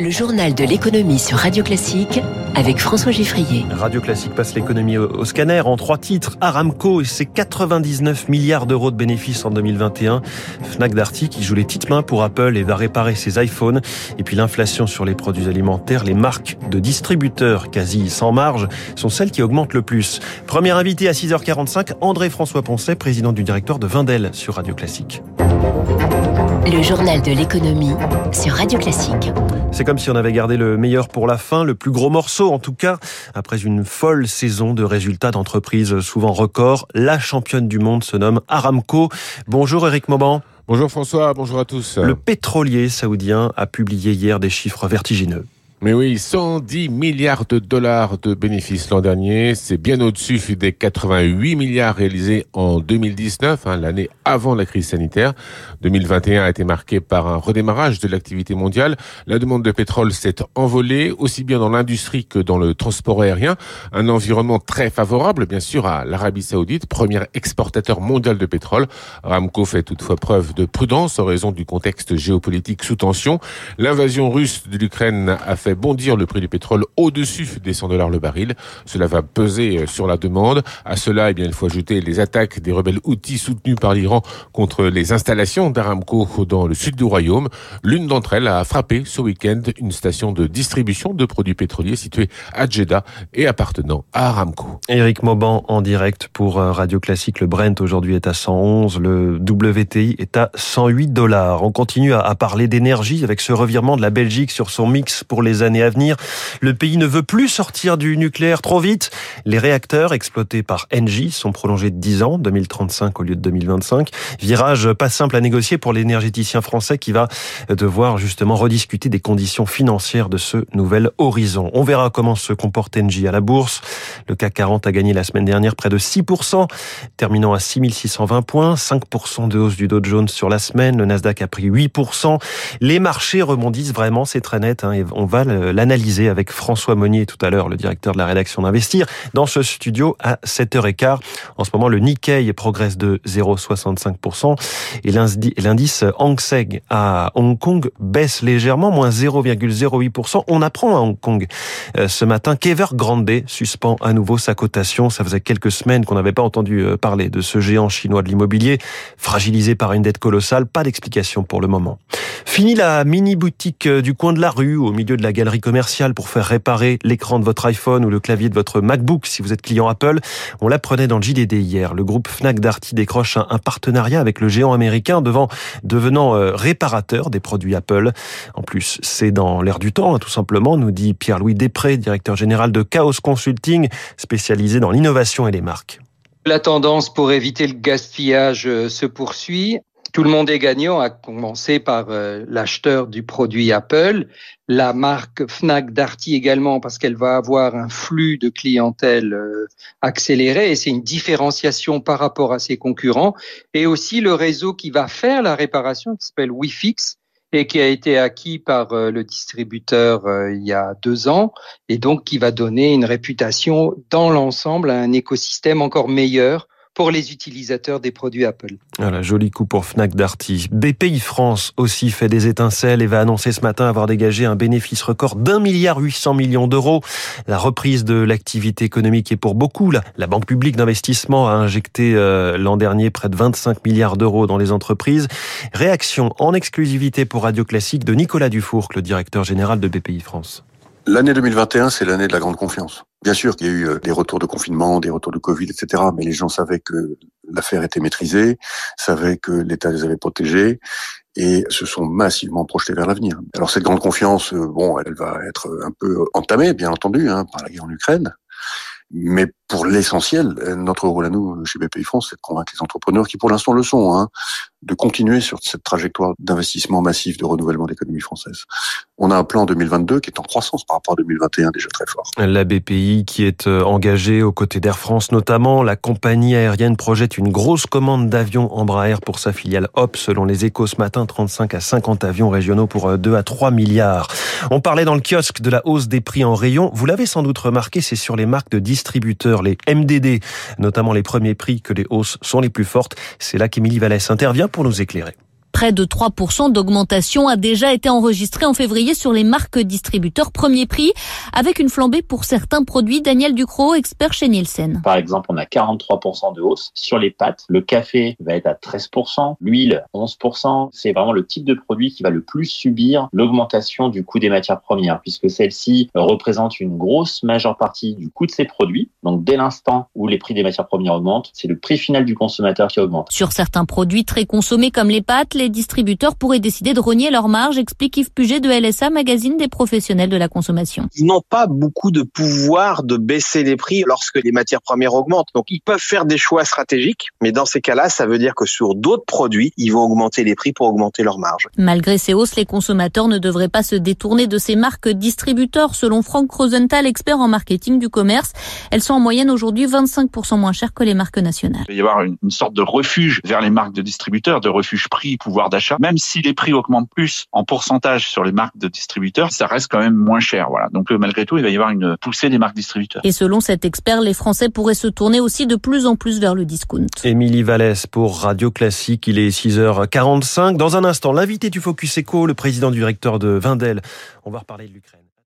Le journal de l'économie sur Radio Classique avec François Giffrier. Radio Classique passe l'économie au, scanner en trois titres. Aramco et ses 99 milliards d'euros de bénéfices en 2021. Fnac Darty qui joue les petites mains pour Apple et va réparer ses iPhones. Et puis l'inflation sur les produits alimentaires. Les marques de distributeurs quasi sans marge sont celles qui augmentent le plus. Premier invité à 6h45, André-François Poncet, président du directoire de Vindel sur Radio Classique. Le journal de l'économie sur Radio Classique. C'est comme si on avait gardé le meilleur pour la fin, le plus gros morceau en tout cas, après une folle saison de résultats d'entreprises souvent records. La championne du monde se nomme Aramco. Bonjour Eric Mauban. Bonjour François, bonjour à tous. Le pétrolier saoudien a publié hier des chiffres vertigineux. Mais oui, 110 milliards de dollars de bénéfices l'an dernier, c'est bien au-dessus des 88 milliards réalisés en 2019, hein, l'année avant la crise sanitaire. 2021 a été marqué par un redémarrage de l'activité mondiale. La demande de pétrole s'est envolée, aussi bien dans l'industrie que dans le transport aérien. Un environnement très favorable, bien sûr, à l'Arabie Saoudite, premier exportateur mondial de pétrole. Ramco fait toutefois preuve de prudence en raison du contexte géopolitique sous tension. L'invasion russe de l'Ukraine a fait bondir le prix du pétrole au-dessus des 100 dollars le baril. Cela va peser sur la demande. À cela, eh bien, il faut ajouter les attaques des rebelles outils soutenus par l'Iran contre les installations d'Aramco dans le sud du royaume. L'une d'entre elles a frappé ce week-end une station de distribution de produits pétroliers située à Jeddah et appartenant à Aramco. Éric Mauban en direct pour Radio Classique. Le Brent aujourd'hui est à 111, le WTI est à 108 dollars. On continue à parler d'énergie avec ce revirement de la Belgique sur son mix pour les années à venir. Le pays ne veut plus sortir du nucléaire trop vite. Les réacteurs exploités par Engie sont prolongés de 10 ans, 2035 au lieu de 2025. Virage pas simple à négocier pour l'énergéticien français qui va devoir justement rediscuter des conditions financières de ce nouvel horizon. On verra comment se comporte Engie à la bourse. Le CAC 40 a gagné la semaine dernière près de 6%, terminant à 6620 points, 5% de hausse du Dow Jones sur la semaine. Le Nasdaq a pris 8%. Les marchés rebondissent vraiment, c'est très net. Hein, et on va l'analyser avec François Monnier tout à l'heure, le directeur de la rédaction d'Investir, dans ce studio à 7h15. En ce moment, le Nikkei progresse de 0,65% et l'indice Hang Seng à Hong Kong baisse légèrement, moins 0,08%. On apprend à Hong Kong ce matin qu'Evergrande suspend à nouveau sa cotation. Ça faisait quelques semaines qu'on n'avait pas entendu parler de ce géant chinois de l'immobilier, fragilisé par une dette colossale. Pas d'explication pour le moment. Fini la mini boutique du coin de la rue, au milieu de la galerie commerciale pour faire réparer l'écran de votre iPhone ou le clavier de votre MacBook si vous êtes client Apple. On l'apprenait dans le JDD hier. Le groupe Fnac Darty décroche un, partenariat avec le géant américain devant, devenant euh, réparateur des produits Apple. En plus, c'est dans l'air du temps, hein, tout simplement, nous dit Pierre-Louis Després, directeur général de Chaos Consulting, spécialisé dans l'innovation et les marques. La tendance pour éviter le gaspillage euh, se poursuit. Tout le monde est gagnant, à commencer par euh, l'acheteur du produit Apple, la marque Fnac Darty également, parce qu'elle va avoir un flux de clientèle euh, accéléré, et c'est une différenciation par rapport à ses concurrents, et aussi le réseau qui va faire la réparation, qui s'appelle WeFix, et qui a été acquis par euh, le distributeur il y a deux ans, et donc qui va donner une réputation dans l'ensemble à un écosystème encore meilleur pour les utilisateurs des produits Apple. Voilà, joli coup pour Fnac Darty. BPI France aussi fait des étincelles et va annoncer ce matin avoir dégagé un bénéfice record d'un milliard 800 millions d'euros. La reprise de l'activité économique est pour beaucoup. La, la Banque publique d'investissement a injecté euh, l'an dernier près de 25 milliards d'euros dans les entreprises. Réaction en exclusivité pour Radio Classique de Nicolas Dufourc, le directeur général de BPI France. L'année 2021, c'est l'année de la grande confiance. Bien sûr qu'il y a eu des retours de confinement, des retours de Covid, etc. Mais les gens savaient que l'affaire était maîtrisée, savaient que l'État les avait protégés et se sont massivement projetés vers l'avenir. Alors cette grande confiance, bon, elle va être un peu entamée, bien entendu, hein, par la guerre en Ukraine. Mais pour l'essentiel, notre rôle à nous, chez BPI France, c'est de convaincre les entrepreneurs qui, pour l'instant, le sont, hein, de continuer sur cette trajectoire d'investissement massif de renouvellement de l'économie française. On a un plan 2022 qui est en croissance par rapport à 2021 déjà très fort. La BPI qui est engagée aux côtés d'Air France notamment, la compagnie aérienne projette une grosse commande d'avions Embraer pour sa filiale Hop. Selon les échos ce matin, 35 à 50 avions régionaux pour 2 à 3 milliards. On parlait dans le kiosque de la hausse des prix en rayon. Vous l'avez sans doute remarqué, c'est sur les marques de distributeurs, les MDD, notamment les premiers prix que les hausses sont les plus fortes. C'est là qu'Émilie Vallès intervient pour nous éclairer. Près de 3% d'augmentation a déjà été enregistré en février sur les marques distributeurs premier prix, avec une flambée pour certains produits. Daniel Ducrot, expert chez Nielsen. Par exemple, on a 43% de hausse sur les pâtes. Le café va être à 13%, l'huile 11%. C'est vraiment le type de produit qui va le plus subir l'augmentation du coût des matières premières, puisque celle-ci représente une grosse majeure partie du coût de ces produits. Donc dès l'instant où les prix des matières premières augmentent, c'est le prix final du consommateur qui augmente. Sur certains produits très consommés comme les pâtes, les distributeurs pourraient décider de rogner leur marge, explique Yves Puget de LSA, magazine des professionnels de la consommation. Ils n'ont pas beaucoup de pouvoir de baisser les prix lorsque les matières premières augmentent. Donc ils peuvent faire des choix stratégiques, mais dans ces cas-là, ça veut dire que sur d'autres produits, ils vont augmenter les prix pour augmenter leur marge. Malgré ces hausses, les consommateurs ne devraient pas se détourner de ces marques distributeurs. Selon Franck Rosenthal, expert en marketing du commerce, elles sont en moyenne aujourd'hui 25% moins chères que les marques nationales. Il va y avoir une, une sorte de refuge vers les marques de distributeurs, de refuge prix, pouvoir d'achat. Même si les prix augmentent plus en pourcentage sur les marques de distributeurs, ça reste quand même moins cher. Voilà. Donc euh, malgré tout, il va y avoir une poussée des marques distributeurs. Et selon cet expert, les Français pourraient se tourner aussi de plus en plus vers le discount. Émilie Vallès pour Radio Classique, il est 6h45. Dans un instant, l'invité du Focus Eco, le président directeur de Vindel. On va reparler de l'Ukraine.